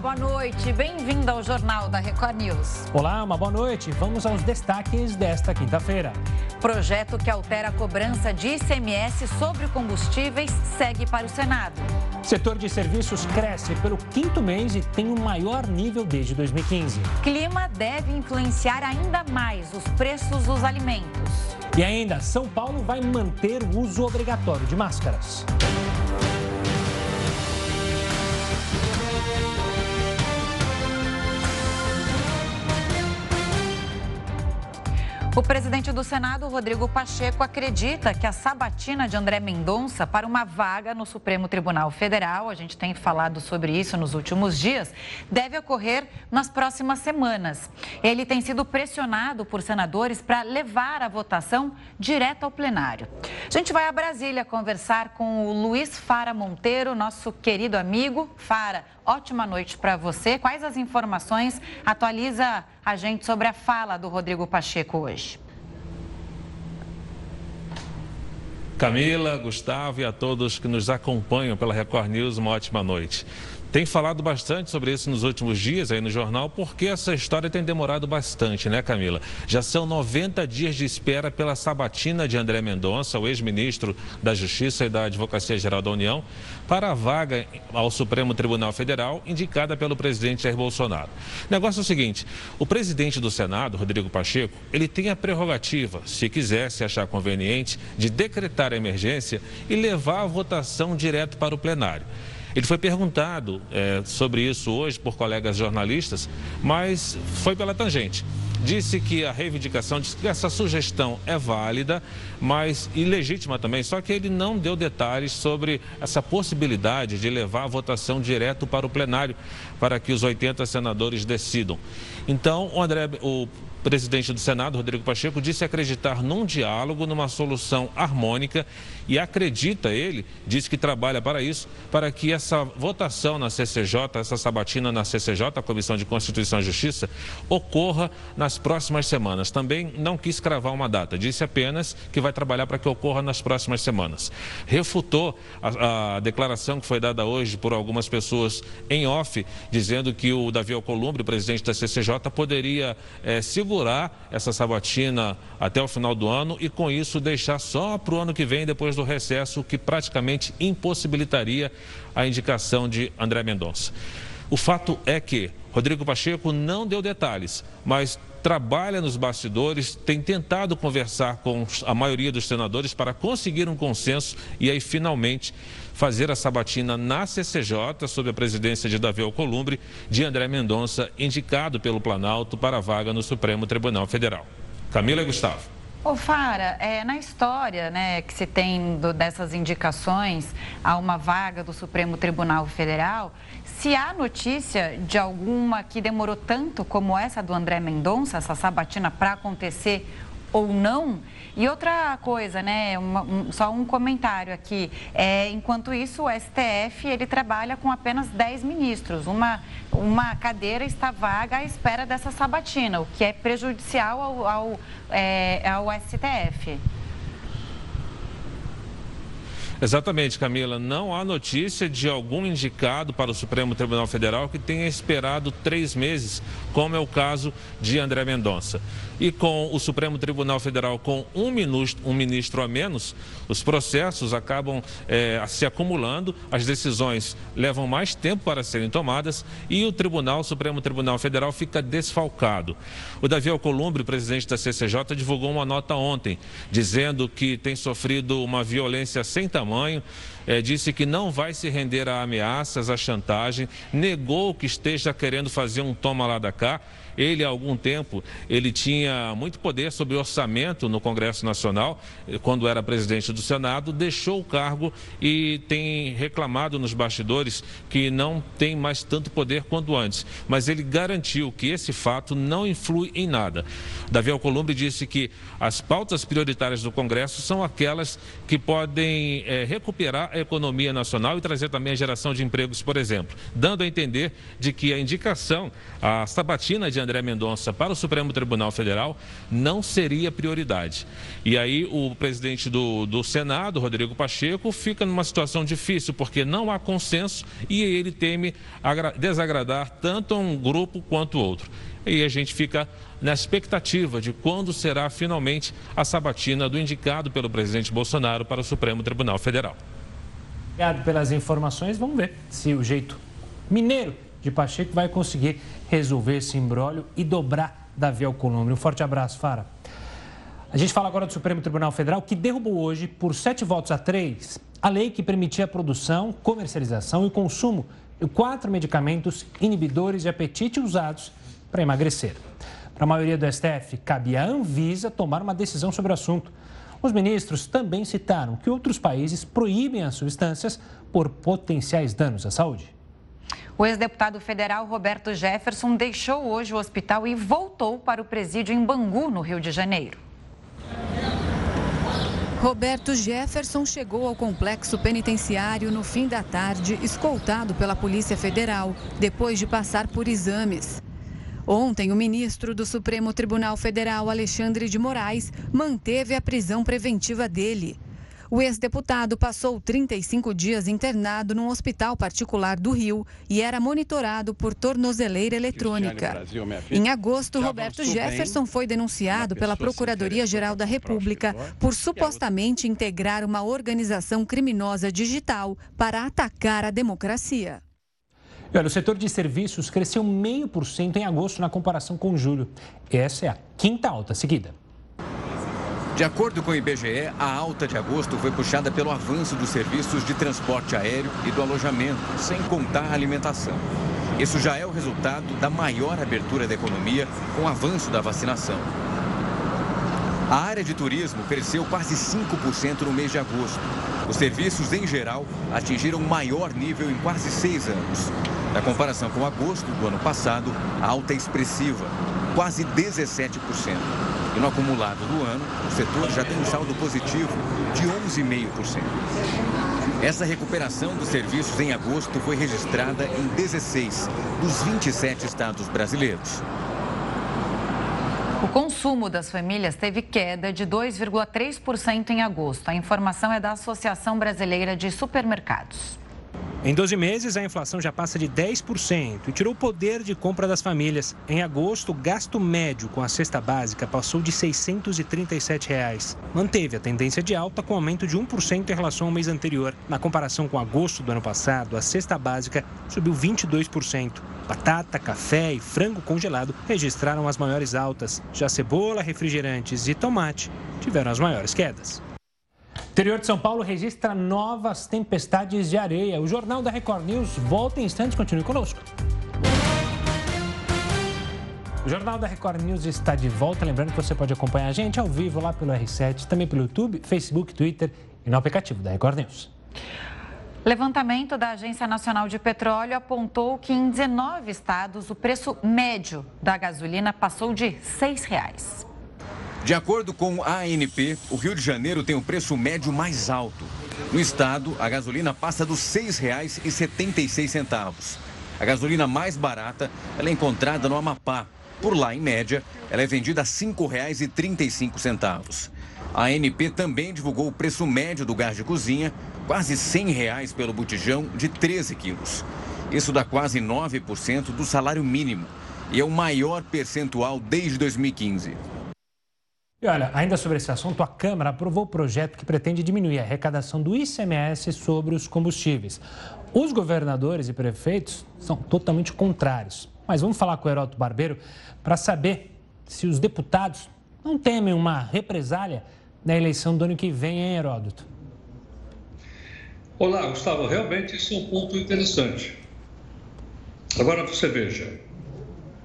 boa noite. Bem-vindo ao Jornal da Record News. Olá, uma boa noite. Vamos aos destaques desta quinta-feira. Projeto que altera a cobrança de ICMS sobre combustíveis segue para o Senado. Setor de serviços cresce pelo quinto mês e tem o maior nível desde 2015. Clima deve influenciar ainda mais os preços dos alimentos. E ainda, São Paulo vai manter o uso obrigatório de máscaras. O presidente do Senado, Rodrigo Pacheco, acredita que a sabatina de André Mendonça para uma vaga no Supremo Tribunal Federal, a gente tem falado sobre isso nos últimos dias, deve ocorrer nas próximas semanas. Ele tem sido pressionado por senadores para levar a votação direto ao plenário. A gente vai a Brasília conversar com o Luiz Fara Monteiro, nosso querido amigo. Fara, ótima noite para você. Quais as informações? Atualiza a gente sobre a fala do Rodrigo Pacheco hoje. Camila, Gustavo e a todos que nos acompanham pela Record News, uma ótima noite tem falado bastante sobre isso nos últimos dias aí no jornal, porque essa história tem demorado bastante, né, Camila? Já são 90 dias de espera pela sabatina de André Mendonça, o ex-ministro da Justiça e da Advocacia Geral da União, para a vaga ao Supremo Tribunal Federal indicada pelo presidente Jair Bolsonaro. O negócio é o seguinte: o presidente do Senado, Rodrigo Pacheco, ele tem a prerrogativa, se quiser, se achar conveniente, de decretar a emergência e levar a votação direto para o plenário. Ele foi perguntado é, sobre isso hoje por colegas jornalistas, mas foi pela tangente. Disse que a reivindicação, disse que essa sugestão é válida, mas ilegítima também, só que ele não deu detalhes sobre essa possibilidade de levar a votação direto para o plenário, para que os 80 senadores decidam. Então, o, André, o presidente do Senado, Rodrigo Pacheco, disse acreditar num diálogo, numa solução harmônica e acredita ele, disse que trabalha para isso, para que essa votação na CCJ, essa sabatina na CCJ, a Comissão de Constituição e Justiça, ocorra nas próximas semanas. Também não quis cravar uma data, disse apenas que vai trabalhar para que ocorra nas próximas semanas. Refutou a, a declaração que foi dada hoje por algumas pessoas em off, dizendo que o Davi Alcolumbre, presidente da CCJ, poderia é, segurar essa sabatina até o final do ano e, com isso, deixar só para o ano que vem, depois do recesso, que praticamente impossibilitaria a indicação de André Mendonça. O fato é que Rodrigo Pacheco não deu detalhes, mas trabalha nos bastidores, tem tentado conversar com a maioria dos senadores para conseguir um consenso e aí finalmente fazer a sabatina na CCJ, sob a presidência de Davi Alcolumbre, de André Mendonça, indicado pelo Planalto para a vaga no Supremo Tribunal Federal. Camila e Gustavo. Ô Fara, é, na história né, que se tem do, dessas indicações a uma vaga do Supremo Tribunal Federal, se há notícia de alguma que demorou tanto como essa do André Mendonça, essa sabatina para acontecer ou não, e outra coisa, né, uma, um, só um comentário aqui, é, enquanto isso o STF ele trabalha com apenas 10 ministros, uma, uma cadeira está vaga à espera dessa sabatina, o que é prejudicial ao, ao, é, ao STF. Exatamente, Camila. Não há notícia de algum indicado para o Supremo Tribunal Federal que tenha esperado três meses, como é o caso de André Mendonça. E com o Supremo Tribunal Federal com um ministro, um ministro a menos, os processos acabam é, se acumulando, as decisões levam mais tempo para serem tomadas e o Tribunal, o Supremo Tribunal Federal, fica desfalcado. O Davi Alcolumbre, presidente da CCJ, divulgou uma nota ontem, dizendo que tem sofrido uma violência sem tamanho é, disse que não vai se render a ameaças, a chantagem, negou que esteja querendo fazer um toma lá da cá ele, há algum tempo, ele tinha muito poder sobre orçamento no Congresso Nacional, quando era presidente do Senado, deixou o cargo e tem reclamado nos bastidores que não tem mais tanto poder quanto antes. Mas ele garantiu que esse fato não influi em nada. Davi Alcolumbre disse que as pautas prioritárias do Congresso são aquelas que podem é, recuperar a economia nacional e trazer também a geração de empregos, por exemplo, dando a entender de que a indicação, a sabatina de André Mendonça para o Supremo Tribunal Federal não seria prioridade. E aí o presidente do, do Senado, Rodrigo Pacheco, fica numa situação difícil, porque não há consenso e ele teme desagradar tanto um grupo quanto outro. E a gente fica na expectativa de quando será finalmente a sabatina do indicado pelo presidente Bolsonaro para o Supremo Tribunal Federal. Obrigado pelas informações. Vamos ver se o jeito mineiro de Pacheco vai conseguir resolver esse imbróglio e dobrar Davi Alcolumbre. Um forte abraço, Fara. A gente fala agora do Supremo Tribunal Federal, que derrubou hoje, por sete votos a três, a lei que permitia a produção, comercialização e consumo de quatro medicamentos inibidores de apetite usados para emagrecer. Para a maioria do STF, cabe à Anvisa tomar uma decisão sobre o assunto. Os ministros também citaram que outros países proíbem as substâncias por potenciais danos à saúde. O ex-deputado federal Roberto Jefferson deixou hoje o hospital e voltou para o presídio em Bangu, no Rio de Janeiro. Roberto Jefferson chegou ao complexo penitenciário no fim da tarde, escoltado pela Polícia Federal, depois de passar por exames. Ontem, o ministro do Supremo Tribunal Federal, Alexandre de Moraes, manteve a prisão preventiva dele. O ex-deputado passou 35 dias internado num hospital particular do Rio e era monitorado por tornozeleira eletrônica. Em agosto, Roberto Jefferson foi denunciado pela Procuradoria-Geral da República por supostamente integrar uma organização criminosa digital para atacar a democracia. E olha, o setor de serviços cresceu meio por cento em agosto na comparação com julho. Essa é a quinta alta seguida. De acordo com o IBGE, a alta de agosto foi puxada pelo avanço dos serviços de transporte aéreo e do alojamento, sem contar a alimentação. Isso já é o resultado da maior abertura da economia com o avanço da vacinação. A área de turismo cresceu quase 5% no mês de agosto. Os serviços, em geral, atingiram o maior nível em quase seis anos. Na comparação com agosto do ano passado, a alta é expressiva, quase 17%. E no acumulado do ano, o setor já tem um saldo positivo de 11,5%. Essa recuperação dos serviços em agosto foi registrada em 16 dos 27 estados brasileiros. O consumo das famílias teve queda de 2,3% em agosto. A informação é da Associação Brasileira de Supermercados. Em 12 meses, a inflação já passa de 10% e tirou o poder de compra das famílias. Em agosto, o gasto médio com a cesta básica passou de 637 reais. Manteve a tendência de alta com aumento de 1% em relação ao mês anterior. Na comparação com agosto do ano passado, a cesta básica subiu 22%. Batata, café e frango congelado registraram as maiores altas. Já cebola, refrigerantes e tomate tiveram as maiores quedas. O interior de São Paulo registra novas tempestades de areia. O Jornal da Record News volta em instantes. Continue conosco. O Jornal da Record News está de volta. Lembrando que você pode acompanhar a gente ao vivo lá pelo R7, também pelo YouTube, Facebook, Twitter e no aplicativo da Record News. Levantamento da Agência Nacional de Petróleo apontou que em 19 estados o preço médio da gasolina passou de R$ 6,00. De acordo com a ANP, o Rio de Janeiro tem o preço médio mais alto. No estado, a gasolina passa dos R$ 6,76. A gasolina mais barata é encontrada no Amapá. Por lá, em média, ela é vendida a R$ 5,35. A ANP também divulgou o preço médio do gás de cozinha, quase 100 reais pelo botijão de 13 quilos. Isso dá quase 9% do salário mínimo e é o maior percentual desde 2015. E olha, ainda sobre esse assunto, a Câmara aprovou o projeto que pretende diminuir a arrecadação do ICMS sobre os combustíveis. Os governadores e prefeitos são totalmente contrários. Mas vamos falar com o Heródoto Barbeiro para saber se os deputados não temem uma represália na eleição do ano que vem, hein, Heródoto? Olá, Gustavo. Realmente isso é um ponto interessante. Agora você veja,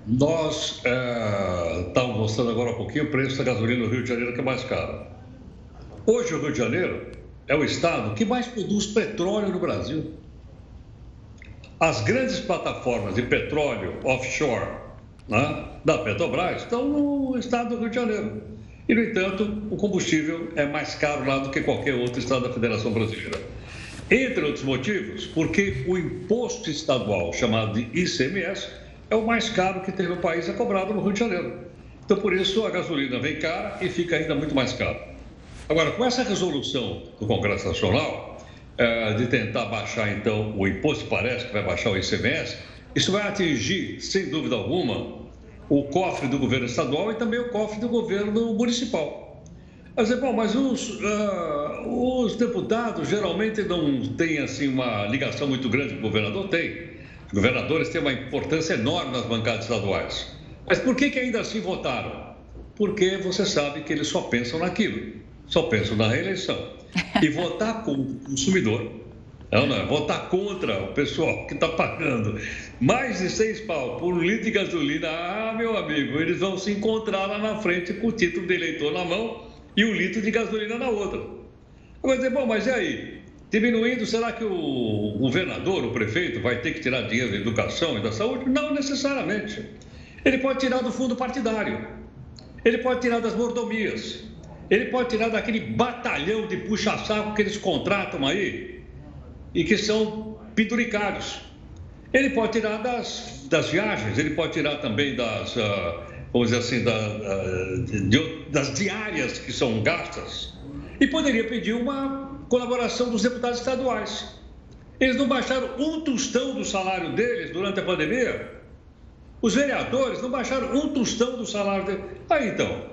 nós é, estávamos mostrando agora um pouquinho o preço da gasolina no Rio de Janeiro, que é mais caro. Hoje, o Rio de Janeiro é o estado que mais produz petróleo no Brasil. As grandes plataformas de petróleo offshore né, da Petrobras estão no estado do Rio de Janeiro. E, no entanto, o combustível é mais caro lá do que qualquer outro estado da Federação Brasileira. Entre outros motivos, porque o imposto estadual, chamado de ICMS, é o mais caro que tem no país, é cobrado no Rio de Janeiro. Então, por isso, a gasolina vem cara e fica ainda muito mais cara. Agora, com essa resolução do Congresso Nacional, é, de tentar baixar, então, o imposto, parece que vai baixar o ICMS, isso vai atingir, sem dúvida alguma, o cofre do governo estadual e também o cofre do governo municipal. Mas, bom, mas os, uh, os deputados geralmente não têm assim, uma ligação muito grande com o governador, tem. Governadores têm uma importância enorme nas bancadas estaduais. Mas por que, que ainda assim votaram? Porque você sabe que eles só pensam naquilo, só pensam na reeleição. E votar com o consumidor, não, não, é votar contra o pessoal que está pagando mais de seis pau por um litro de gasolina, ah, meu amigo, eles vão se encontrar lá na frente com o título de eleitor na mão e o litro de gasolina na outra. Vai dizer, bom, mas e aí? Diminuindo, será que o governador, o prefeito, vai ter que tirar dinheiro da educação e da saúde? Não necessariamente. Ele pode tirar do fundo partidário, ele pode tirar das mordomias, ele pode tirar daquele batalhão de puxa-saco que eles contratam aí e que são penduricários. Ele pode tirar das, das viagens, ele pode tirar também das, uh, vamos dizer assim, da, de, das diárias que são gastas. E poderia pedir uma colaboração dos deputados estaduais. Eles não baixaram um tostão do salário deles durante a pandemia? Os vereadores não baixaram um tostão do salário dele. Aí então,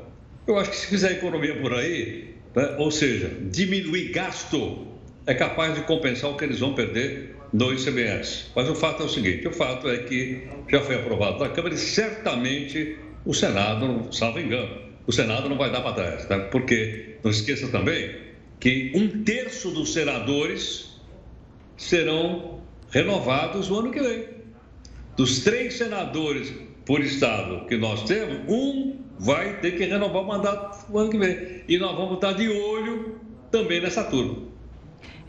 eu acho que se fizer economia por aí, né, ou seja, diminuir gasto, é capaz de compensar o que eles vão perder no ICMS. Mas o fato é o seguinte: o fato é que já foi aprovado na Câmara e certamente o Senado, salvo engano, o Senado não vai dar para trás, tá? porque não esqueça também que um terço dos senadores serão renovados o ano que vem. Dos três senadores por estado que nós temos, um vai ter que renovar o mandato no ano que vem. E nós vamos estar de olho também nessa turma.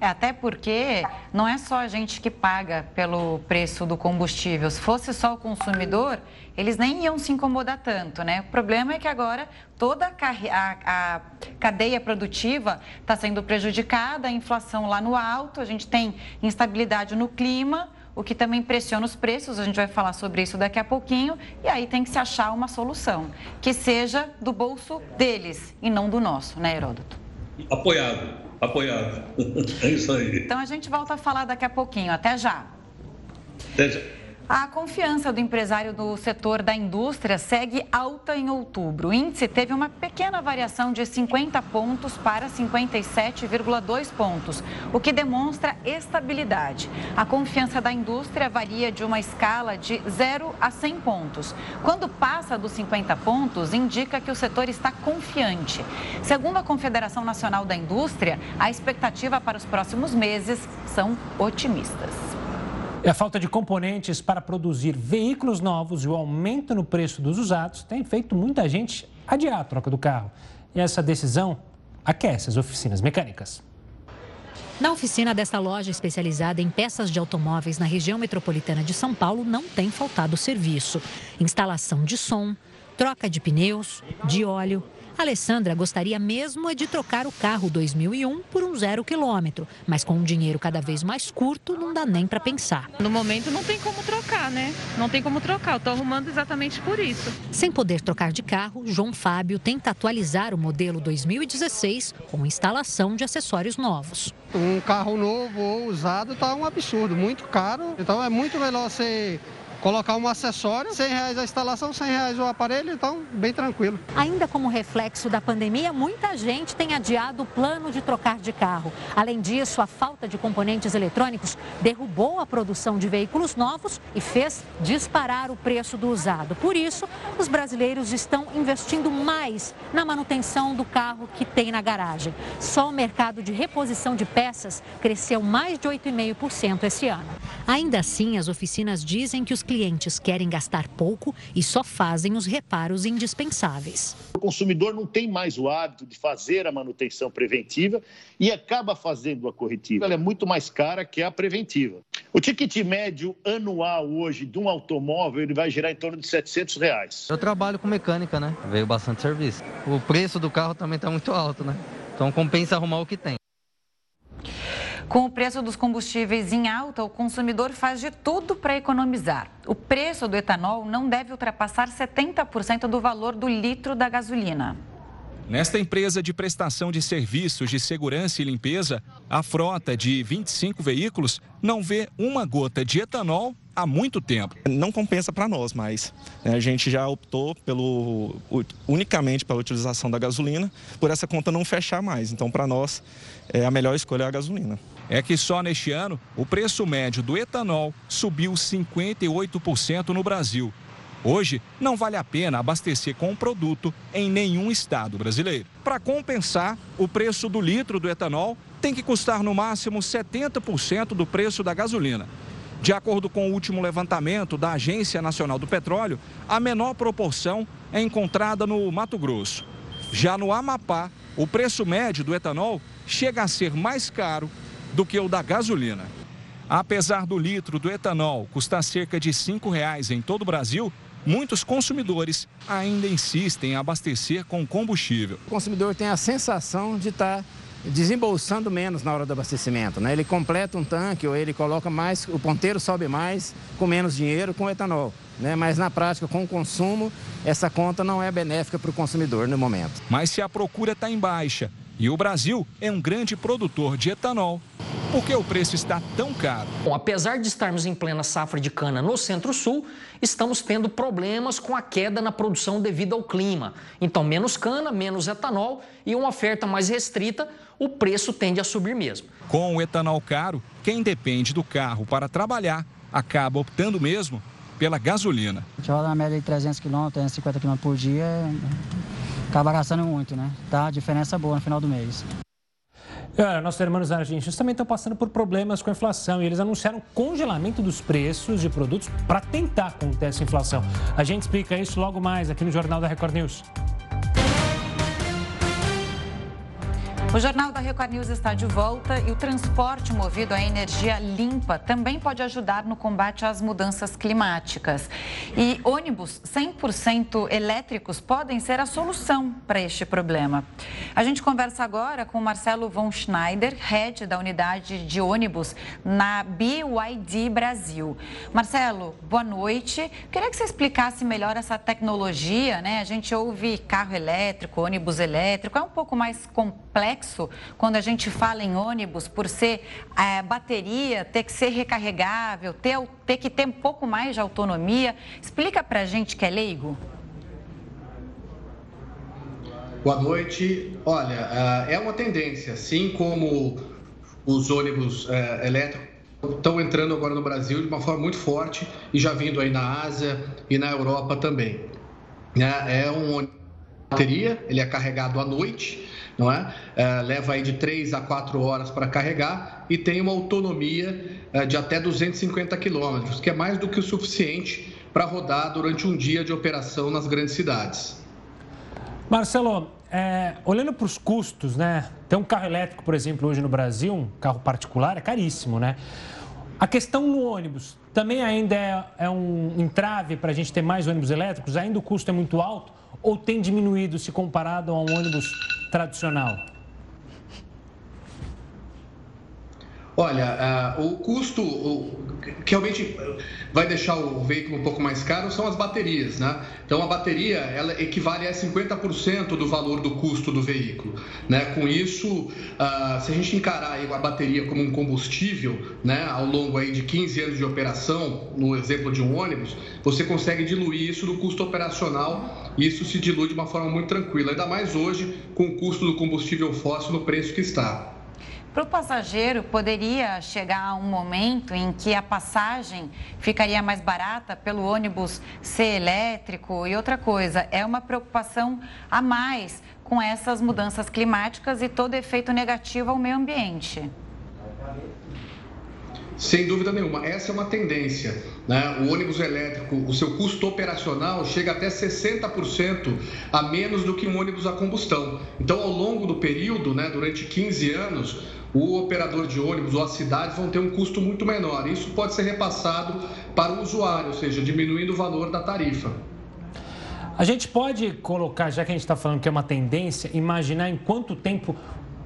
É, até porque não é só a gente que paga pelo preço do combustível. Se fosse só o consumidor, eles nem iam se incomodar tanto, né? O problema é que agora toda a, a cadeia produtiva está sendo prejudicada, a inflação lá no alto, a gente tem instabilidade no clima o que também pressiona os preços, a gente vai falar sobre isso daqui a pouquinho, e aí tem que se achar uma solução, que seja do bolso deles e não do nosso, né, Heródoto? Apoiado, apoiado. É isso aí. Então a gente volta a falar daqui a pouquinho. Até já. Até já. A confiança do empresário do setor da indústria segue alta em outubro. O índice teve uma pequena variação de 50 pontos para 57,2 pontos, o que demonstra estabilidade. A confiança da indústria varia de uma escala de 0 a 100 pontos. Quando passa dos 50 pontos, indica que o setor está confiante. Segundo a Confederação Nacional da Indústria, a expectativa para os próximos meses são otimistas. E a falta de componentes para produzir veículos novos e o aumento no preço dos usados tem feito muita gente adiar a troca do carro. E essa decisão aquece as oficinas mecânicas. Na oficina desta loja especializada em peças de automóveis na região metropolitana de São Paulo, não tem faltado serviço. Instalação de som, troca de pneus, de óleo, Alessandra gostaria mesmo é de trocar o carro 2001 por um zero quilômetro, mas com um dinheiro cada vez mais curto, não dá nem para pensar. No momento não tem como trocar, né? Não tem como trocar, eu tô arrumando exatamente por isso. Sem poder trocar de carro, João Fábio tenta atualizar o modelo 2016 com instalação de acessórios novos. Um carro novo ou usado está um absurdo, muito caro, então é muito melhor você colocar um acessório, 100 reais a instalação, 100 reais o aparelho, então bem tranquilo. Ainda como reflexo da pandemia, muita gente tem adiado o plano de trocar de carro. Além disso, a falta de componentes eletrônicos derrubou a produção de veículos novos e fez disparar o preço do usado. Por isso, os brasileiros estão investindo mais na manutenção do carro que tem na garagem. Só o mercado de reposição de peças cresceu mais de 8,5% esse ano. Ainda assim, as oficinas dizem que os clientes querem gastar pouco e só fazem os reparos indispensáveis. O consumidor não tem mais o hábito de fazer a manutenção preventiva e acaba fazendo a corretiva. Ela é muito mais cara que a preventiva. O ticket médio anual hoje de um automóvel ele vai gerar em torno de 700 reais. Eu trabalho com mecânica, né? Veio bastante serviço. O preço do carro também está muito alto, né? Então compensa arrumar o que tem. Com o preço dos combustíveis em alta, o consumidor faz de tudo para economizar. O preço do etanol não deve ultrapassar 70% do valor do litro da gasolina. Nesta empresa de prestação de serviços de segurança e limpeza, a frota de 25 veículos não vê uma gota de etanol há muito tempo. Não compensa para nós mais. Né? A gente já optou pelo, unicamente pela utilização da gasolina, por essa conta não fechar mais. Então, para nós, é a melhor escolha é a gasolina. É que só neste ano, o preço médio do etanol subiu 58% no Brasil Hoje, não vale a pena abastecer com o produto em nenhum estado brasileiro. Para compensar, o preço do litro do etanol tem que custar no máximo 70% do preço da gasolina. De acordo com o último levantamento da Agência Nacional do Petróleo, a menor proporção é encontrada no Mato Grosso. Já no Amapá, o preço médio do etanol chega a ser mais caro do que o da gasolina. Apesar do litro do etanol custar cerca de R$ 5,00 em todo o Brasil, muitos consumidores ainda insistem em abastecer com combustível. O consumidor tem a sensação de estar tá desembolsando menos na hora do abastecimento. Né? Ele completa um tanque ou ele coloca mais, o ponteiro sobe mais com menos dinheiro com etanol. Né? Mas na prática, com o consumo, essa conta não é benéfica para o consumidor no momento. Mas se a procura está em baixa e o Brasil é um grande produtor de etanol, por que o preço está tão caro? Bom, apesar de estarmos em plena safra de cana no Centro-Sul, estamos tendo problemas com a queda na produção devido ao clima. Então, menos cana, menos etanol e uma oferta mais restrita, o preço tende a subir mesmo. Com o etanol caro, quem depende do carro para trabalhar acaba optando mesmo pela gasolina. A gente roda na média de 300 km, 350 km por dia, acaba gastando muito, né? Tá diferença boa no final do mês. É, nossos irmãos argentinos também estão passando por problemas com a inflação e eles anunciaram congelamento dos preços de produtos para tentar conter essa inflação. A gente explica isso logo mais aqui no Jornal da Record News. O Jornal da Record News está de volta e o transporte movido a energia limpa também pode ajudar no combate às mudanças climáticas. E ônibus 100% elétricos podem ser a solução para este problema. A gente conversa agora com Marcelo von Schneider, head da unidade de ônibus na BYD Brasil. Marcelo, boa noite. Queria que você explicasse melhor essa tecnologia, né? A gente ouve carro elétrico, ônibus elétrico, é um pouco mais complexo complexo quando a gente fala em ônibus, por ser é, bateria, ter que ser recarregável, ter, ter que ter um pouco mais de autonomia. Explica para a gente que é leigo. Boa noite. Olha, é uma tendência, assim como os ônibus é, elétricos estão entrando agora no Brasil de uma forma muito forte e já vindo aí na Ásia e na Europa também. É, é um bateria, ele é carregado à noite não é? é leva aí de 3 a 4 horas para carregar e tem uma autonomia é, de até 250 quilômetros, que é mais do que o suficiente para rodar durante um dia de operação nas grandes cidades. Marcelo, é, olhando para os custos, né? Ter um carro elétrico, por exemplo, hoje no Brasil, um carro particular, é caríssimo, né? A questão no ônibus também ainda é, é um entrave para a gente ter mais ônibus elétricos? Ainda o custo é muito alto ou tem diminuído se comparado a um ônibus tradicional? Olha, uh, o custo o, que realmente vai deixar o veículo um pouco mais caro são as baterias, né? Então a bateria ela equivale a 50% do valor do custo do veículo, né? Com isso, uh, se a gente encarar a bateria como um combustível, né, ao longo aí de 15 anos de operação, no exemplo de um ônibus, você consegue diluir isso no custo operacional e isso se dilui de uma forma muito tranquila, ainda mais hoje com o custo do combustível fóssil no preço que está. Para o passageiro, poderia chegar um momento em que a passagem ficaria mais barata pelo ônibus ser elétrico e outra coisa, é uma preocupação a mais com essas mudanças climáticas e todo efeito negativo ao meio ambiente. Sem dúvida nenhuma, essa é uma tendência. Né? O ônibus elétrico, o seu custo operacional chega até 60% a menos do que um ônibus a combustão. Então, ao longo do período, né, durante 15 anos, o operador de ônibus ou as cidades vão ter um custo muito menor. Isso pode ser repassado para o usuário, ou seja, diminuindo o valor da tarifa. A gente pode colocar, já que a gente está falando que é uma tendência, imaginar em quanto tempo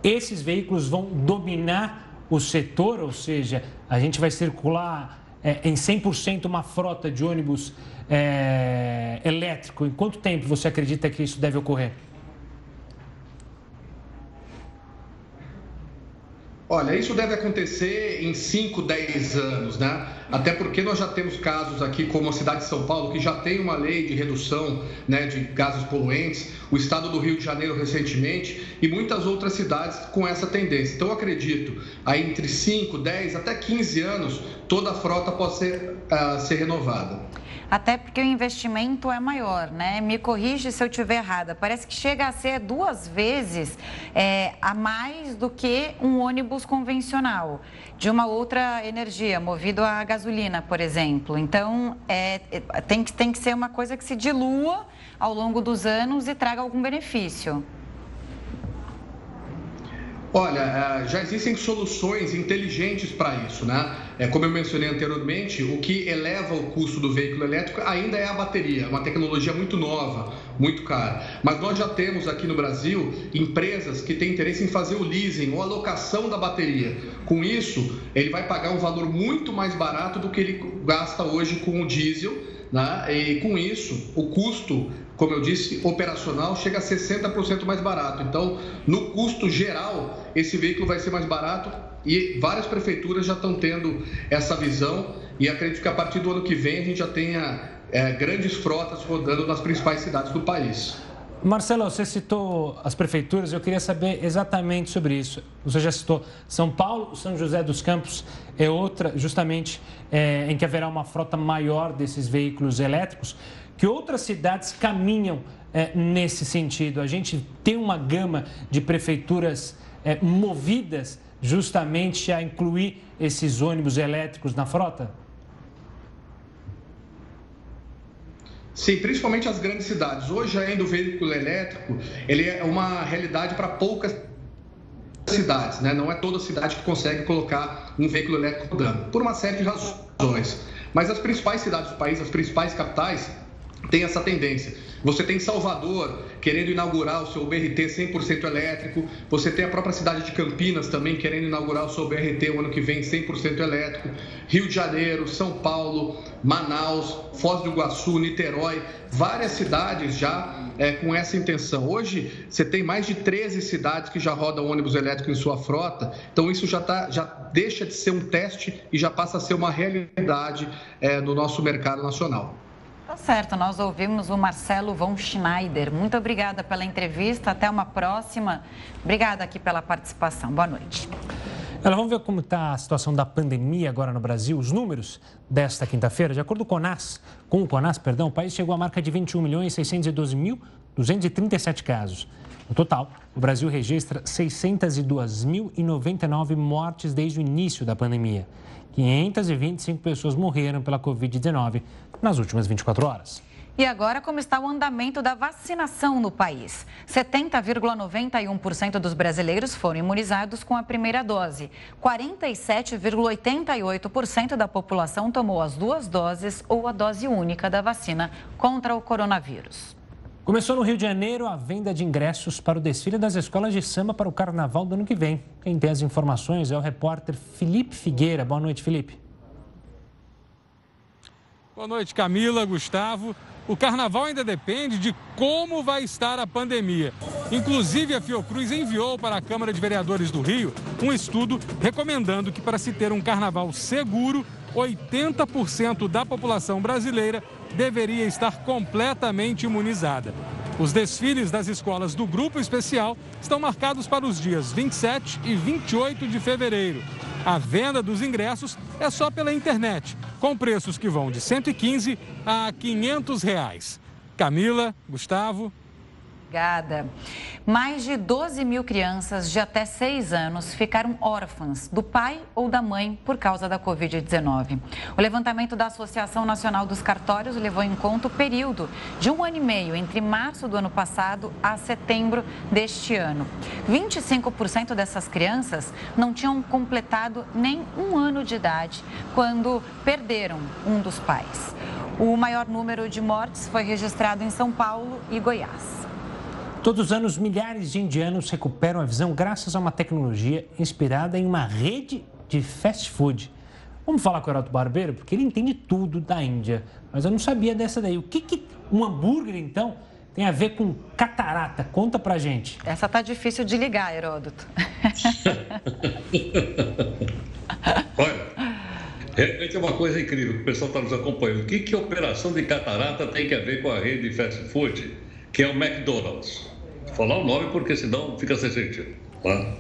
esses veículos vão dominar o setor, ou seja, a gente vai circular é, em 100% uma frota de ônibus é, elétrico. Em quanto tempo você acredita que isso deve ocorrer? Olha, isso deve acontecer em 5, 10 anos, né? Até porque nós já temos casos aqui, como a cidade de São Paulo, que já tem uma lei de redução né, de gases poluentes, o estado do Rio de Janeiro recentemente e muitas outras cidades com essa tendência. Então, acredito, aí entre 5, 10 até 15 anos, toda a frota pode ser, uh, ser renovada até porque o investimento é maior, né? Me corrige se eu estiver errada. Parece que chega a ser duas vezes é, a mais do que um ônibus convencional, de uma outra energia, movido a gasolina, por exemplo. Então, é, é tem, que, tem que ser uma coisa que se dilua ao longo dos anos e traga algum benefício. Olha, é, já existem soluções inteligentes para isso, né? É, como eu mencionei anteriormente, o que eleva o custo do veículo elétrico ainda é a bateria, uma tecnologia muito nova, muito cara. Mas nós já temos aqui no Brasil empresas que têm interesse em fazer o leasing ou a locação da bateria. Com isso, ele vai pagar um valor muito mais barato do que ele gasta hoje com o diesel. Né? E com isso, o custo como eu disse, operacional chega a 60% mais barato. Então, no custo geral, esse veículo vai ser mais barato e várias prefeituras já estão tendo essa visão e acredito que a partir do ano que vem a gente já tenha é, grandes frotas rodando nas principais cidades do país. Marcelo, você citou as prefeituras, eu queria saber exatamente sobre isso. Você já citou São Paulo, São José dos Campos é outra, justamente é, em que haverá uma frota maior desses veículos elétricos que outras cidades caminham é, nesse sentido. A gente tem uma gama de prefeituras é, movidas justamente a incluir esses ônibus elétricos na frota? Sim, principalmente as grandes cidades. Hoje ainda o veículo elétrico ele é uma realidade para poucas cidades, né? Não é toda cidade que consegue colocar um veículo elétrico rodando, por uma série de razões. Mas as principais cidades do país, as principais capitais, tem essa tendência. Você tem Salvador querendo inaugurar o seu BRT 100% elétrico. Você tem a própria cidade de Campinas também querendo inaugurar o seu BRT o ano que vem 100% elétrico. Rio de Janeiro, São Paulo, Manaus, Foz do Iguaçu, Niterói, várias cidades já é, com essa intenção. Hoje você tem mais de 13 cidades que já rodam ônibus elétrico em sua frota. Então isso já, tá, já deixa de ser um teste e já passa a ser uma realidade é, no nosso mercado nacional. Tá certo, nós ouvimos o Marcelo von Schneider. Muito obrigada pela entrevista, até uma próxima. Obrigada aqui pela participação. Boa noite. Olha, vamos ver como está a situação da pandemia agora no Brasil. Os números desta quinta-feira, de acordo com o CONAS, com o CONAS, perdão, o país chegou à marca de 21 milhões 612 mil 237 casos. No total, o Brasil registra 602.099 mortes desde o início da pandemia. 525 pessoas morreram pela Covid-19 nas últimas 24 horas. E agora, como está o andamento da vacinação no país? 70,91% dos brasileiros foram imunizados com a primeira dose. 47,88% da população tomou as duas doses ou a dose única da vacina contra o coronavírus. Começou no Rio de Janeiro a venda de ingressos para o desfile das escolas de samba para o carnaval do ano que vem. Quem tem as informações é o repórter Felipe Figueira. Boa noite, Felipe. Boa noite, Camila, Gustavo. O carnaval ainda depende de como vai estar a pandemia. Inclusive, a Fiocruz enviou para a Câmara de Vereadores do Rio um estudo recomendando que, para se ter um carnaval seguro, 80% da população brasileira deveria estar completamente imunizada. Os desfiles das escolas do Grupo Especial estão marcados para os dias 27 e 28 de fevereiro. A venda dos ingressos é só pela internet, com preços que vão de 115 a 500 reais. Camila, Gustavo, Obrigada. Mais de 12 mil crianças de até 6 anos ficaram órfãs do pai ou da mãe por causa da Covid-19. O levantamento da Associação Nacional dos Cartórios levou em conta o período de um ano e meio entre março do ano passado a setembro deste ano. 25% dessas crianças não tinham completado nem um ano de idade quando perderam um dos pais. O maior número de mortes foi registrado em São Paulo e Goiás. Todos os anos, milhares de indianos recuperam a visão graças a uma tecnologia inspirada em uma rede de fast food. Vamos falar com o Heraldo Barbeiro, porque ele entende tudo da Índia. Mas eu não sabia dessa daí. O que, que um hambúrguer, então, tem a ver com catarata? Conta pra gente. Essa tá difícil de ligar, Heródoto. Olha, realmente é uma coisa incrível que o pessoal está nos acompanhando. O que, que a operação de catarata tem que a ver com a rede de fast food, que é o McDonald's? Falar o nome porque senão fica sem sentido. Tá?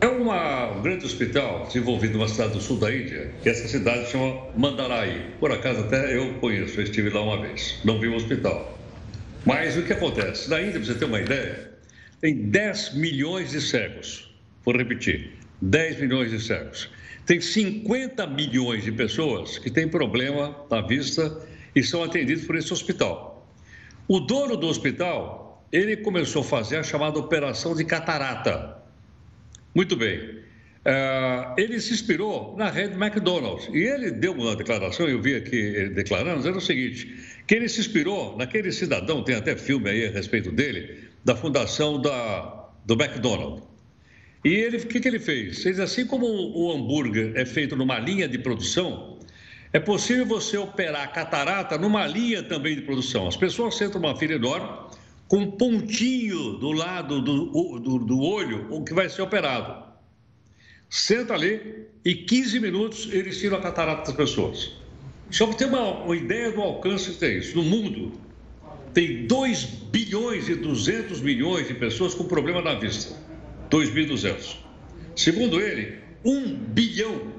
É uma, um grande hospital desenvolvido numa cidade do sul da Índia, que essa cidade chama Mandarai. Por acaso até eu conheço, eu estive lá uma vez, não vi o hospital. Mas o que acontece? Na Índia, para você ter uma ideia, tem 10 milhões de cegos. Vou repetir, 10 milhões de cegos. Tem 50 milhões de pessoas que têm problema na vista e são atendidos por esse hospital. O dono do hospital, ele começou a fazer a chamada operação de catarata. Muito bem. Uh, ele se inspirou na rede McDonald's. E ele deu uma declaração, eu vi aqui ele declarando, dizendo o seguinte: que ele se inspirou naquele cidadão, tem até filme aí a respeito dele, da fundação da, do McDonald's. E ele, o que, que ele fez? Fez assim como o hambúrguer é feito numa linha de produção, é possível você operar catarata numa linha também de produção. As pessoas sentam numa fila enorme, com um pontinho do lado do, do, do olho, o que vai ser operado. Senta ali e 15 minutos eles tiram a catarata das pessoas. Só para ter uma, uma ideia do alcance que tem isso. No mundo, tem 2 bilhões e 200 milhões de pessoas com problema na vista. 2.200. Segundo ele, 1 bilhão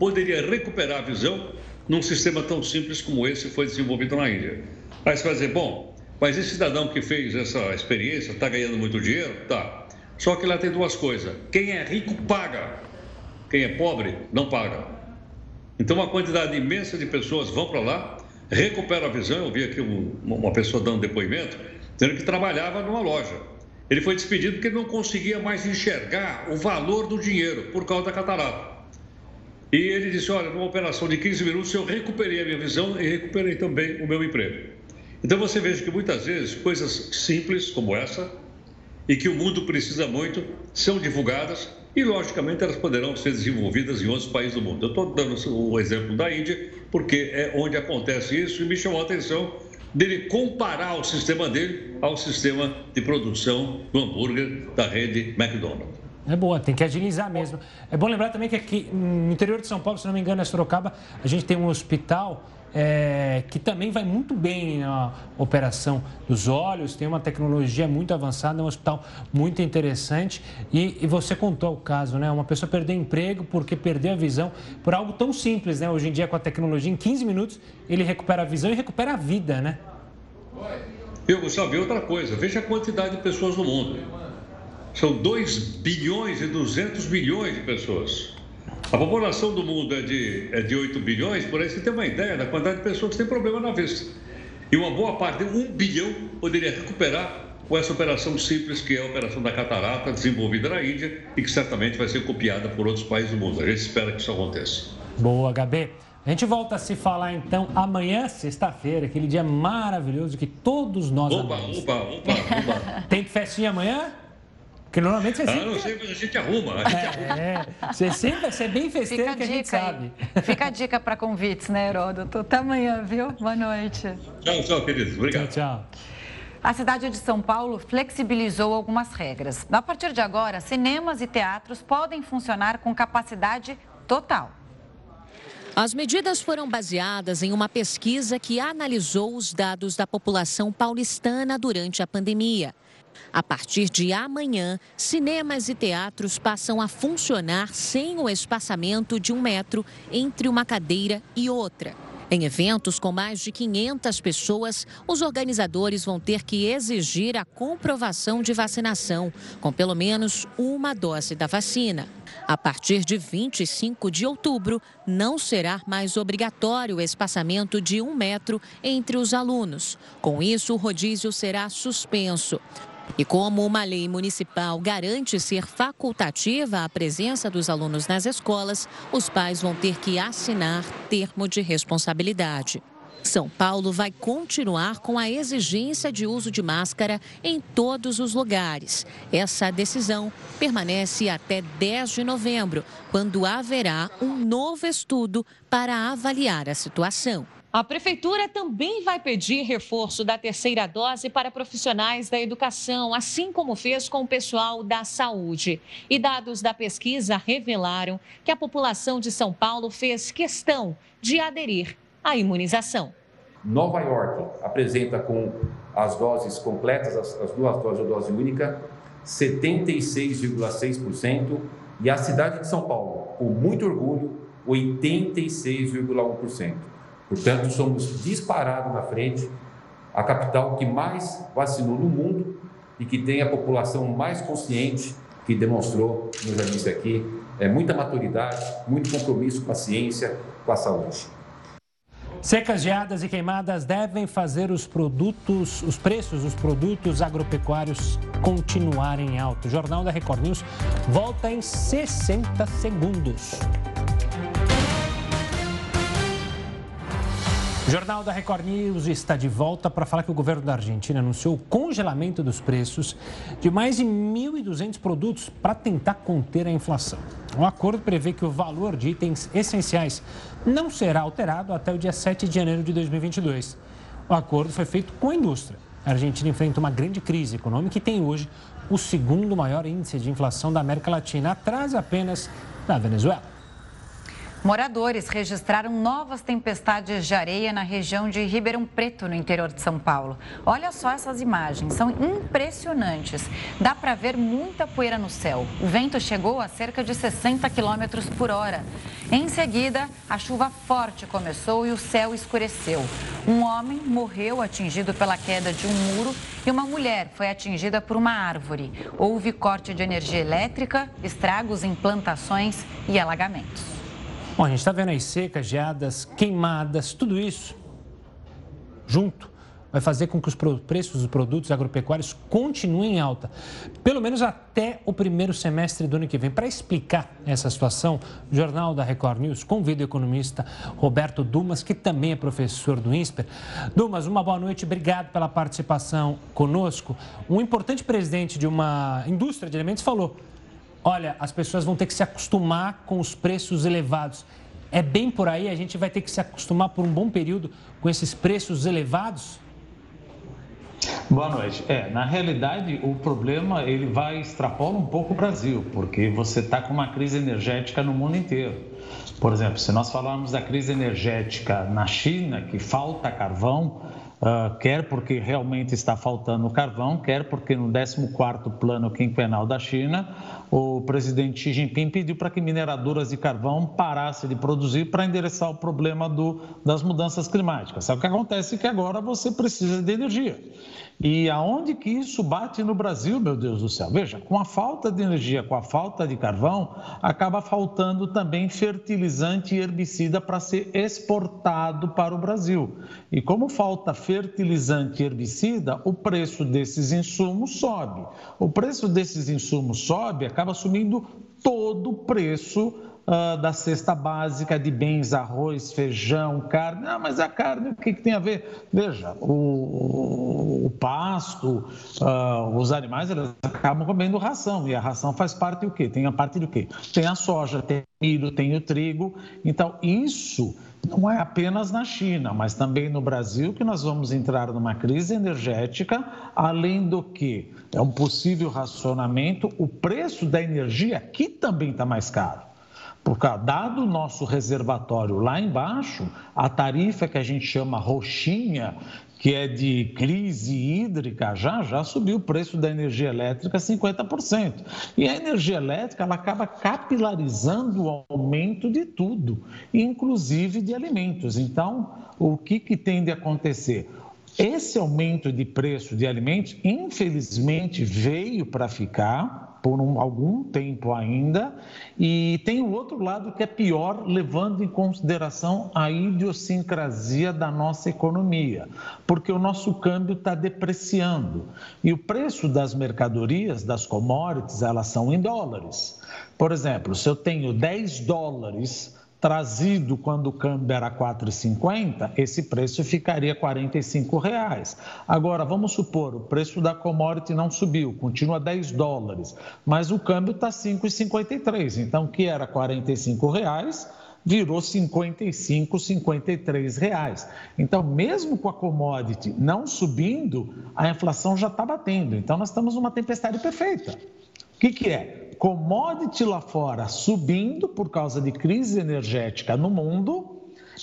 poderia recuperar a visão num sistema tão simples como esse foi desenvolvido na Índia. Aí você vai dizer, bom, mas esse cidadão que fez essa experiência está ganhando muito dinheiro? Tá. Só que lá tem duas coisas. Quem é rico paga. Quem é pobre não paga. Então uma quantidade imensa de pessoas vão para lá, recuperam a visão. Eu vi aqui uma pessoa dando depoimento, dizendo que trabalhava numa loja. Ele foi despedido porque não conseguia mais enxergar o valor do dinheiro por causa da catarata. E ele disse: Olha, numa operação de 15 minutos eu recuperei a minha visão e recuperei também o meu emprego. Então você veja que muitas vezes coisas simples como essa e que o mundo precisa muito são divulgadas e, logicamente, elas poderão ser desenvolvidas em outros países do mundo. Eu estou dando o exemplo da Índia porque é onde acontece isso e me chamou a atenção dele comparar o sistema dele ao sistema de produção do hambúrguer da rede McDonald's. É boa, tem que agilizar mesmo. É bom lembrar também que aqui no interior de São Paulo, se não me engano, é Sorocaba, a gente tem um hospital é, que também vai muito bem na operação dos olhos, tem uma tecnologia muito avançada, é um hospital muito interessante. E, e, você contou o caso, né? Uma pessoa perdeu emprego porque perdeu a visão por algo tão simples, né? Hoje em dia, com a tecnologia, em 15 minutos, ele recupera a visão e recupera a vida, né? Eu, Gustavo, e outra coisa, veja a quantidade de pessoas no mundo. São 2 bilhões e 200 milhões de pessoas. A população do mundo é de, é de 8 bilhões, por aí você tem uma ideia da quantidade de pessoas que têm problema na vista. E uma boa parte, um bilhão, poderia recuperar com essa operação simples que é a operação da catarata, desenvolvida na Índia e que certamente vai ser copiada por outros países do mundo. A gente espera que isso aconteça. Boa, HB. A gente volta a se falar então amanhã, sexta-feira, aquele dia maravilhoso que todos nós opa, amamos. Opa, opa, opa. Tem festinha amanhã? Porque normalmente você ah, sempre... Ah, não sei, mas a gente arruma. A gente arruma. É, você sempre vai ser bem festeiro que a, gente sabe. Fica a dica para convites, né, Heródoto? Até amanhã, viu? Boa noite. Tchau, tchau, queridos. Obrigado. Tchau, tchau. A cidade de São Paulo flexibilizou algumas regras. A partir de agora, cinemas e teatros podem funcionar com capacidade total. As medidas foram baseadas em uma pesquisa que analisou os dados da população paulistana durante a pandemia. A partir de amanhã, cinemas e teatros passam a funcionar sem o espaçamento de um metro entre uma cadeira e outra. Em eventos com mais de 500 pessoas, os organizadores vão ter que exigir a comprovação de vacinação, com pelo menos uma dose da vacina. A partir de 25 de outubro, não será mais obrigatório o espaçamento de um metro entre os alunos. Com isso, o rodízio será suspenso. E como uma lei municipal garante ser facultativa a presença dos alunos nas escolas, os pais vão ter que assinar termo de responsabilidade. São Paulo vai continuar com a exigência de uso de máscara em todos os lugares. Essa decisão permanece até 10 de novembro, quando haverá um novo estudo para avaliar a situação. A Prefeitura também vai pedir reforço da terceira dose para profissionais da educação, assim como fez com o pessoal da saúde. E dados da pesquisa revelaram que a população de São Paulo fez questão de aderir à imunização. Nova York apresenta com as doses completas, as, as duas doses ou dose única, 76,6% e a cidade de São Paulo, com muito orgulho, 86,1%. Portanto, somos disparados na frente, a capital que mais vacinou no mundo e que tem a população mais consciente, que demonstrou, como eu já disse aqui, é, muita maturidade, muito compromisso com a ciência, com a saúde. Secas, geadas e queimadas devem fazer os produtos, os preços dos produtos agropecuários continuarem altos. O Jornal da Record News volta em 60 segundos. O Jornal da Record News está de volta para falar que o governo da Argentina anunciou o congelamento dos preços de mais de 1.200 produtos para tentar conter a inflação. O acordo prevê que o valor de itens essenciais não será alterado até o dia 7 de janeiro de 2022. O acordo foi feito com a indústria. A Argentina enfrenta uma grande crise econômica e tem hoje o segundo maior índice de inflação da América Latina, atrás apenas da Venezuela. Moradores registraram novas tempestades de areia na região de Ribeirão Preto, no interior de São Paulo. Olha só essas imagens, são impressionantes. Dá para ver muita poeira no céu. O vento chegou a cerca de 60 km por hora. Em seguida, a chuva forte começou e o céu escureceu. Um homem morreu atingido pela queda de um muro e uma mulher foi atingida por uma árvore. Houve corte de energia elétrica, estragos em plantações e alagamentos. Bom, a gente está vendo aí secas, geadas, queimadas, tudo isso junto vai fazer com que os preços dos produtos agropecuários continuem em alta, pelo menos até o primeiro semestre do ano que vem. Para explicar essa situação, o Jornal da Record News convida o economista Roberto Dumas, que também é professor do INSPER. Dumas, uma boa noite, obrigado pela participação conosco. Um importante presidente de uma indústria de alimentos falou olha, as pessoas vão ter que se acostumar com os preços elevados. É bem por aí, a gente vai ter que se acostumar por um bom período com esses preços elevados? Boa noite. É, na realidade, o problema ele vai extrapolar um pouco o Brasil, porque você está com uma crise energética no mundo inteiro. Por exemplo, se nós falarmos da crise energética na China, que falta carvão, Uh, quer porque realmente está faltando carvão, quer porque no 14º Plano Quinquenal da China, o presidente Xi Jinping pediu para que mineradoras de carvão parassem de produzir para endereçar o problema do, das mudanças climáticas. Sabe o que acontece? Que agora você precisa de energia. E aonde que isso bate no Brasil, meu Deus do céu? Veja, com a falta de energia, com a falta de carvão, acaba faltando também fertilizante e herbicida para ser exportado para o Brasil. E como falta fertilizante e herbicida, o preço desses insumos sobe. O preço desses insumos sobe, acaba sumindo todo o preço uh, da cesta básica de bens, arroz, feijão, carne. Ah, mas a carne, o que, que tem a ver? Veja, o, o pasto, uh, os animais, eles acabam comendo ração. E a ração faz parte do quê? Tem a parte do quê? Tem a soja, tem o milho, tem o trigo. Então, isso não é apenas na China, mas também no Brasil que nós vamos entrar numa crise energética, além do que é um possível racionamento, o preço da energia aqui também está mais caro. Porque, dado o nosso reservatório lá embaixo, a tarifa que a gente chama roxinha, que é de crise hídrica, já já subiu o preço da energia elétrica 50%. E a energia elétrica ela acaba capilarizando o aumento de tudo, inclusive de alimentos. Então, o que, que tem de acontecer? Esse aumento de preço de alimentos, infelizmente, veio para ficar por um, algum tempo ainda. E tem o outro lado que é pior, levando em consideração a idiosincrasia da nossa economia, porque o nosso câmbio está depreciando e o preço das mercadorias, das commodities, elas são em dólares. Por exemplo, se eu tenho 10 dólares trazido quando o câmbio era 4,50, esse preço ficaria 45 reais. Agora, vamos supor, o preço da commodity não subiu, continua 10 dólares, mas o câmbio está 5,53. Então, o que era 45 reais, virou 55, 53 reais. Então, mesmo com a commodity não subindo, a inflação já está batendo. Então, nós estamos numa tempestade perfeita. O que, que é? Commodity lá fora subindo por causa de crise energética no mundo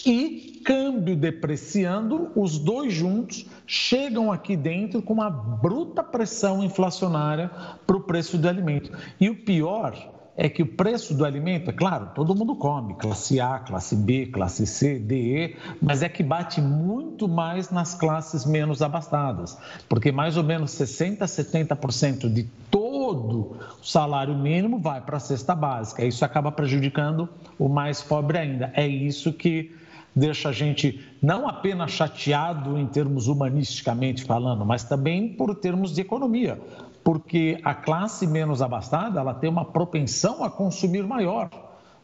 e câmbio depreciando, os dois juntos chegam aqui dentro com uma bruta pressão inflacionária para o preço do alimento. E o pior é que o preço do alimento, é claro, todo mundo come, classe A, classe B, classe C, D, E, mas é que bate muito mais nas classes menos abastadas, porque mais ou menos 60, 70% de todo o salário mínimo vai para a cesta básica. Isso acaba prejudicando o mais pobre ainda. É isso que deixa a gente não apenas chateado em termos humanisticamente falando, mas também por termos de economia porque a classe menos abastada ela tem uma propensão a consumir maior.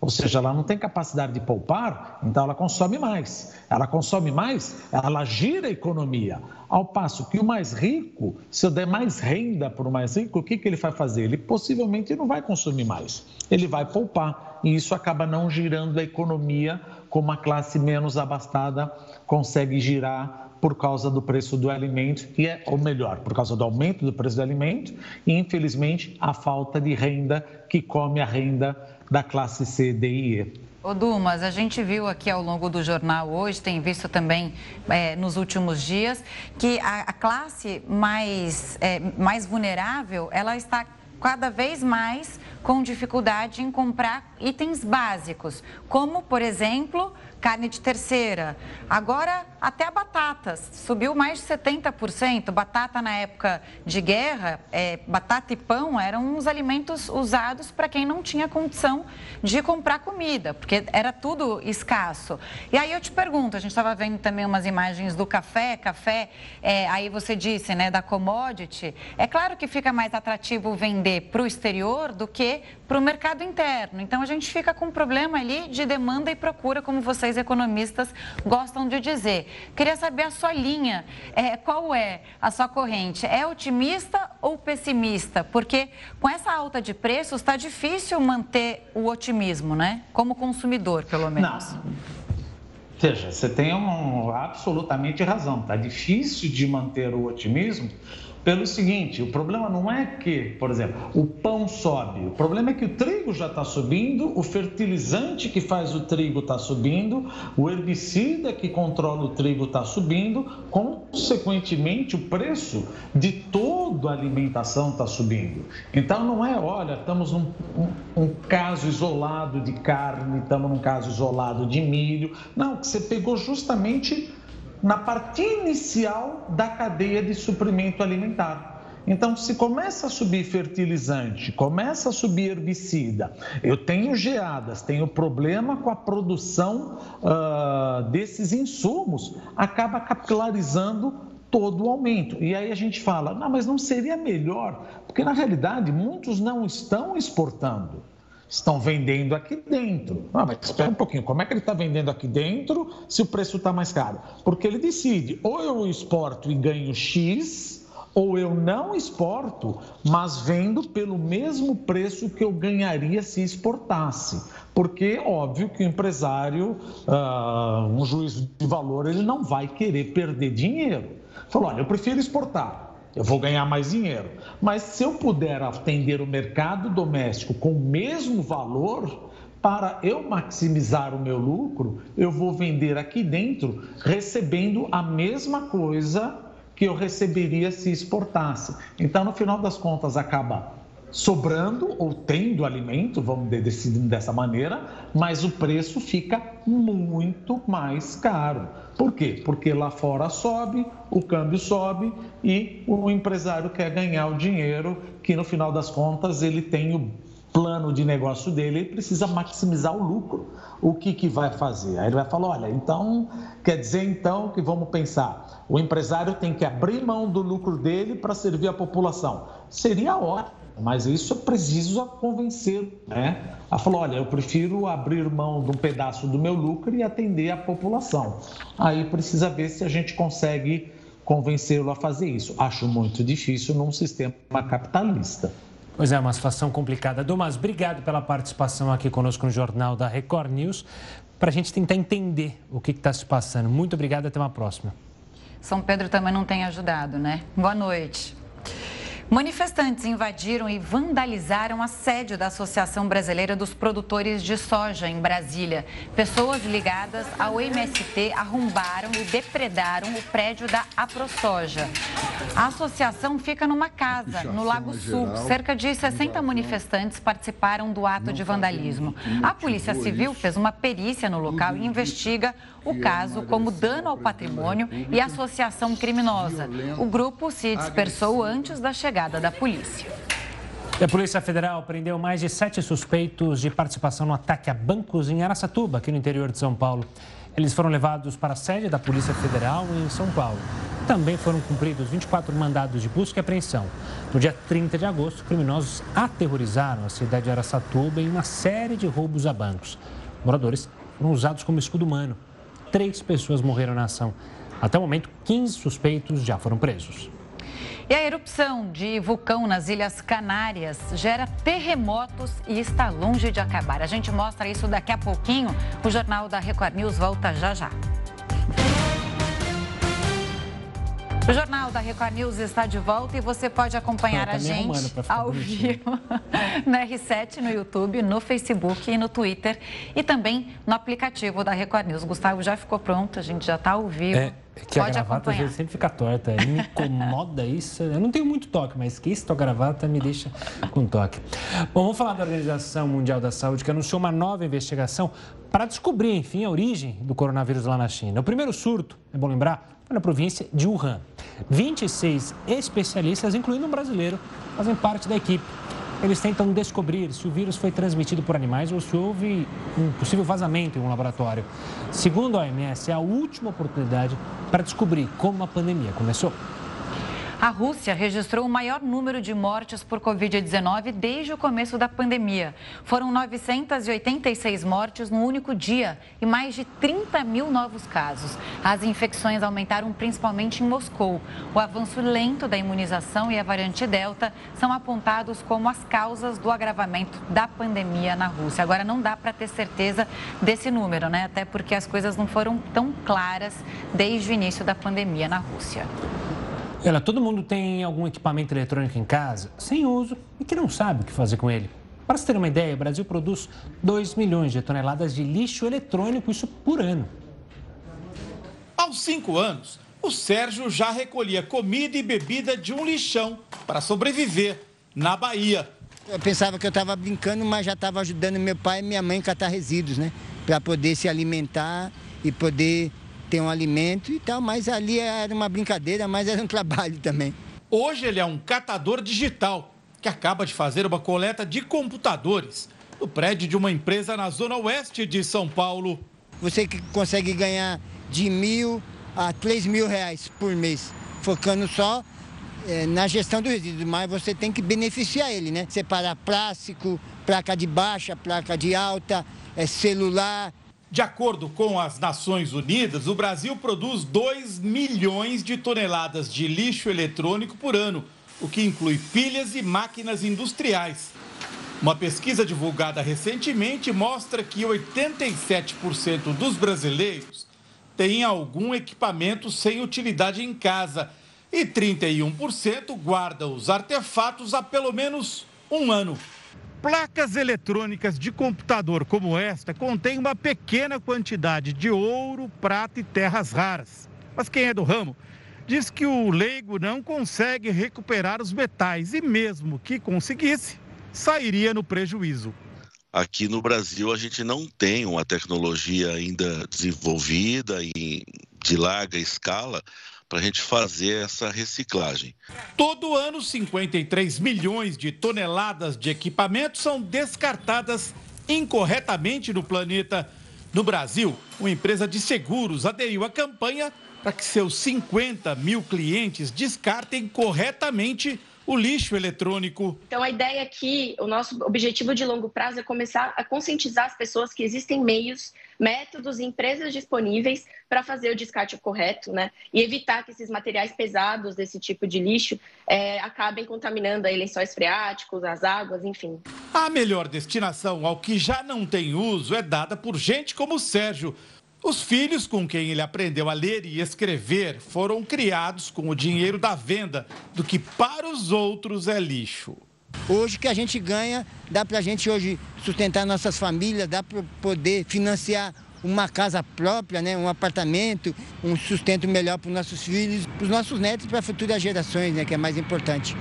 Ou seja, ela não tem capacidade de poupar, então ela consome mais. Ela consome mais, ela gira a economia. Ao passo que o mais rico, se eu der mais renda para o mais rico, o que, que ele vai fazer? Ele possivelmente não vai consumir mais, ele vai poupar. E isso acaba não girando a economia como a classe menos abastada consegue girar por causa do preço do alimento, que é, ou melhor, por causa do aumento do preço do alimento e, infelizmente, a falta de renda que come a renda da classe C, D e E. Ô Dumas, a gente viu aqui ao longo do jornal hoje, tem visto também é, nos últimos dias, que a, a classe mais, é, mais vulnerável, ela está cada vez mais com dificuldade em comprar itens básicos, como, por exemplo, carne de terceira. Agora, até a batatas subiu mais de 70%. Batata na época de guerra, é, batata e pão eram uns alimentos usados para quem não tinha condição de comprar comida, porque era tudo escasso. E aí eu te pergunto, a gente estava vendo também umas imagens do café, café, é, aí você disse, né, da commodity. É claro que fica mais atrativo vender para o exterior do que para o mercado interno. Então a gente fica com um problema ali de demanda e procura, como vocês economistas gostam de dizer. Queria saber a sua linha, é, qual é a sua corrente? É otimista ou pessimista? Porque com essa alta de preços está difícil manter o otimismo, né? Como consumidor, pelo menos. Não. Veja, você tem um, absolutamente razão. Está difícil de manter o otimismo pelo seguinte: o problema não é que, por exemplo, o pão sobe, o problema é que o trigo já está subindo, o fertilizante que faz o trigo está subindo, o herbicida que controla o trigo está subindo, consequentemente, o preço de toda a alimentação está subindo. Então, não é, olha, estamos num um, um caso isolado de carne, estamos num caso isolado de milho. Não, que você pegou justamente na parte inicial da cadeia de suprimento alimentar. Então, se começa a subir fertilizante, começa a subir herbicida, eu tenho geadas, tenho problema com a produção uh, desses insumos, acaba capilarizando todo o aumento. E aí a gente fala, não, mas não seria melhor? Porque na realidade muitos não estão exportando estão vendendo aqui dentro. Ah, mas espera um pouquinho, como é que ele está vendendo aqui dentro se o preço está mais caro? Porque ele decide, ou eu exporto e ganho X, ou eu não exporto, mas vendo pelo mesmo preço que eu ganharia se exportasse. Porque, óbvio, que o empresário, uh, um juízo de valor, ele não vai querer perder dinheiro. Falou, olha, eu prefiro exportar eu vou ganhar mais dinheiro. Mas se eu puder atender o mercado doméstico com o mesmo valor, para eu maximizar o meu lucro, eu vou vender aqui dentro recebendo a mesma coisa que eu receberia se exportasse. Então, no final das contas, acaba sobrando ou tendo alimento, vamos decidir dessa maneira, mas o preço fica muito mais caro. Por quê? Porque lá fora sobe, o câmbio sobe e o empresário quer ganhar o dinheiro que no final das contas ele tem o plano de negócio dele, ele precisa maximizar o lucro. O que, que vai fazer? Aí ele vai falar, olha, então, quer dizer então que vamos pensar, o empresário tem que abrir mão do lucro dele para servir a população. Seria ótimo Mas isso é preciso convencer, né? A falar, olha, eu prefiro abrir mão de um pedaço do meu lucro e atender a população. Aí precisa ver se a gente consegue convencê-lo a fazer isso. Acho muito difícil num sistema capitalista. Pois é, uma situação complicada. Domas, obrigado pela participação aqui conosco no Jornal da Record News, para a gente tentar entender o que está se passando. Muito obrigado, até uma próxima. São Pedro também não tem ajudado, né? Boa noite. Manifestantes invadiram e vandalizaram a sede da Associação Brasileira dos Produtores de Soja em Brasília. Pessoas ligadas ao MST arrombaram e depredaram o prédio da AproSoja. A associação fica numa casa no Lago Sul. Cerca de 60 manifestantes participaram do ato de vandalismo. A Polícia Civil fez uma perícia no local e investiga o caso como dano ao patrimônio e associação criminosa. O grupo se dispersou antes da chegada da polícia. A Polícia Federal prendeu mais de sete suspeitos de participação no ataque a bancos em Aracatuba, aqui no interior de São Paulo. Eles foram levados para a sede da Polícia Federal em São Paulo. Também foram cumpridos 24 mandados de busca e apreensão. No dia 30 de agosto, criminosos aterrorizaram a cidade de Aracatuba em uma série de roubos a bancos. Moradores foram usados como escudo humano três pessoas morreram na ação. Até o momento, 15 suspeitos já foram presos. E a erupção de vulcão nas Ilhas Canárias gera terremotos e está longe de acabar. A gente mostra isso daqui a pouquinho. O Jornal da Record News volta já já. O Jornal da Record News está de volta e você pode acompanhar a gente ao vivo no R7, no YouTube, no Facebook e no Twitter e também no aplicativo da Record News. Gustavo já ficou pronto, a gente já está ao vivo. É, que pode a gravata acompanhar. sempre fica torta. Me incomoda isso. Eu não tenho muito toque, mas que isso, a gravata me deixa com toque. Bom, vamos falar da Organização Mundial da Saúde, que anunciou uma nova investigação para descobrir, enfim, a origem do coronavírus lá na China. O primeiro surto, é bom lembrar, na província de Wuhan. 26 especialistas, incluindo um brasileiro, fazem parte da equipe. Eles tentam descobrir se o vírus foi transmitido por animais ou se houve um possível vazamento em um laboratório. Segundo a OMS, é a última oportunidade para descobrir como a pandemia começou. A Rússia registrou o maior número de mortes por Covid-19 desde o começo da pandemia. Foram 986 mortes no único dia e mais de 30 mil novos casos. As infecções aumentaram principalmente em Moscou. O avanço lento da imunização e a variante Delta são apontados como as causas do agravamento da pandemia na Rússia. Agora, não dá para ter certeza desse número, né? Até porque as coisas não foram tão claras desde o início da pandemia na Rússia. Olha, todo mundo tem algum equipamento eletrônico em casa sem uso e que não sabe o que fazer com ele. Para você ter uma ideia, o Brasil produz 2 milhões de toneladas de lixo eletrônico, isso por ano. Aos cinco anos, o Sérgio já recolhia comida e bebida de um lixão para sobreviver na Bahia. Eu pensava que eu estava brincando, mas já estava ajudando meu pai e minha mãe a catar resíduos, né? Para poder se alimentar e poder ter um alimento e tal, mas ali era uma brincadeira, mas era um trabalho também. Hoje ele é um catador digital que acaba de fazer uma coleta de computadores no prédio de uma empresa na zona oeste de São Paulo. Você que consegue ganhar de mil a três mil reais por mês, focando só é, na gestão do resíduo, mas você tem que beneficiar ele, né? Separar plástico, placa de baixa, placa de alta, é, celular, de acordo com as Nações Unidas, o Brasil produz 2 milhões de toneladas de lixo eletrônico por ano, o que inclui pilhas e máquinas industriais. Uma pesquisa divulgada recentemente mostra que 87% dos brasileiros têm algum equipamento sem utilidade em casa e 31% guardam os artefatos há pelo menos um ano. Placas eletrônicas de computador como esta contêm uma pequena quantidade de ouro, prata e terras raras. Mas quem é do ramo diz que o leigo não consegue recuperar os metais e, mesmo que conseguisse, sairia no prejuízo. Aqui no Brasil, a gente não tem uma tecnologia ainda desenvolvida e de larga escala para a gente fazer essa reciclagem. Todo ano, 53 milhões de toneladas de equipamentos são descartadas incorretamente no planeta. No Brasil, uma empresa de seguros aderiu à campanha para que seus 50 mil clientes descartem corretamente o lixo eletrônico. Então, a ideia aqui, o nosso objetivo de longo prazo é começar a conscientizar as pessoas que existem meios, métodos e empresas disponíveis para fazer o descarte correto, né? E evitar que esses materiais pesados desse tipo de lixo é, acabem contaminando aí lençóis freáticos, as águas, enfim. A melhor destinação ao que já não tem uso é dada por gente como o Sérgio. Os filhos com quem ele aprendeu a ler e escrever foram criados com o dinheiro da venda do que para os outros é lixo. Hoje que a gente ganha, dá para a gente hoje sustentar nossas famílias, dá para poder financiar uma casa própria, né, um apartamento, um sustento melhor para os nossos filhos, para os nossos netos e para futuras gerações, né, que é mais importante.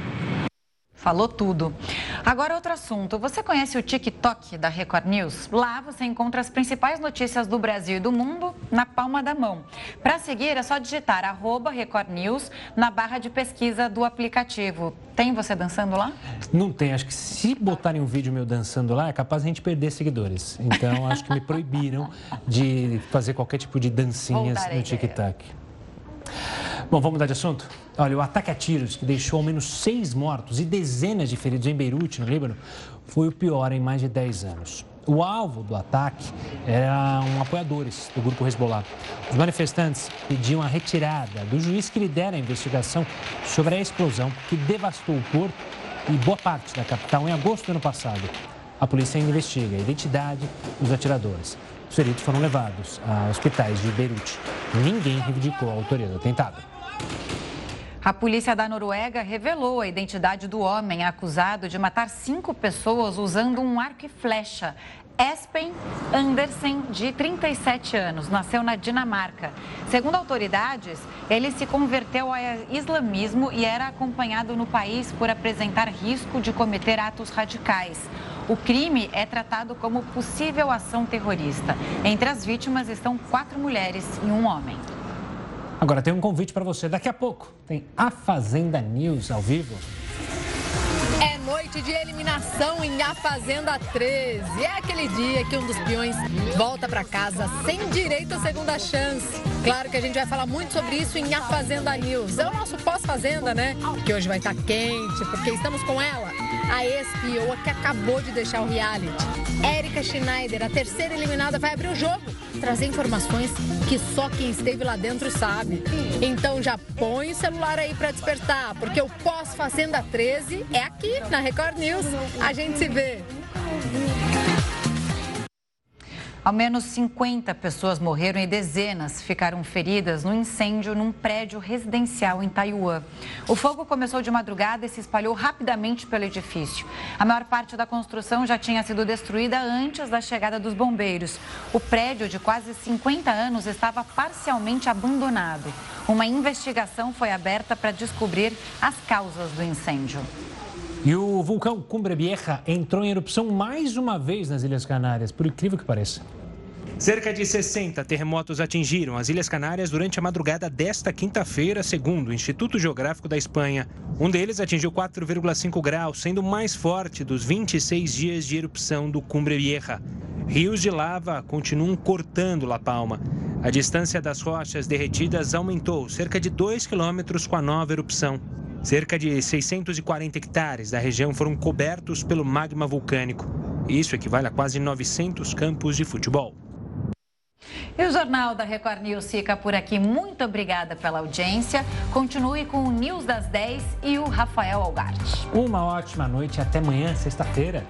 Falou tudo. Agora outro assunto. Você conhece o TikTok da Record News? Lá você encontra as principais notícias do Brasil e do mundo na palma da mão. Para seguir é só digitar arroba Record News na barra de pesquisa do aplicativo. Tem você dançando lá? Não tem. Acho que se botarem um vídeo meu dançando lá, é capaz a gente perder seguidores. Então acho que me proibiram de fazer qualquer tipo de dancinhas no TikTok. Bom, vamos mudar de assunto? Olha, o ataque a tiros que deixou ao menos seis mortos e dezenas de feridos em Beirute, no Líbano, foi o pior em mais de 10 anos. O alvo do ataque eram apoiadores do grupo Hezbollah. Os manifestantes pediam a retirada do juiz que lidera a investigação sobre a explosão que devastou o porto e boa parte da capital em agosto do ano passado. A polícia investiga a identidade dos atiradores. Os feridos foram levados a hospitais de Beirute. Ninguém reivindicou a autoria do atentado. A polícia da Noruega revelou a identidade do homem acusado de matar cinco pessoas usando um arco e flecha. Espen Andersen, de 37 anos, nasceu na Dinamarca. Segundo autoridades, ele se converteu ao islamismo e era acompanhado no país por apresentar risco de cometer atos radicais. O crime é tratado como possível ação terrorista. Entre as vítimas estão quatro mulheres e um homem. Agora tem um convite para você. Daqui a pouco tem a Fazenda News ao vivo. É noite de eliminação em A Fazenda 13. É aquele dia que um dos peões volta para casa sem direito à segunda chance. Claro que a gente vai falar muito sobre isso em A Fazenda News. É o nosso pós-fazenda, né? Que hoje vai estar tá quente, porque estamos com ela a ex-pioa que acabou de deixar o reality. Érica Schneider, a terceira eliminada, vai abrir o jogo, trazer informações que só quem esteve lá dentro sabe. Então já põe o celular aí para despertar, porque o pós-Fazenda 13 é aqui na Record News. A gente se vê. Ao menos 50 pessoas morreram e dezenas ficaram feridas no incêndio num prédio residencial em Taiwan. O fogo começou de madrugada e se espalhou rapidamente pelo edifício. A maior parte da construção já tinha sido destruída antes da chegada dos bombeiros. O prédio, de quase 50 anos, estava parcialmente abandonado. Uma investigação foi aberta para descobrir as causas do incêndio. E o vulcão Cumbre Vieja entrou em erupção mais uma vez nas Ilhas Canárias, por incrível que pareça. Cerca de 60 terremotos atingiram as Ilhas Canárias durante a madrugada desta quinta-feira, segundo o Instituto Geográfico da Espanha. Um deles atingiu 4,5 graus, sendo o mais forte dos 26 dias de erupção do Cumbre Vieja. Rios de lava continuam cortando La Palma. A distância das rochas derretidas aumentou cerca de 2 quilômetros com a nova erupção. Cerca de 640 hectares da região foram cobertos pelo magma vulcânico. Isso equivale a quase 900 campos de futebol. E o Jornal da Record News fica por aqui. Muito obrigada pela audiência. Continue com o News das 10 e o Rafael Algarte. Uma ótima noite. Até amanhã, sexta-feira.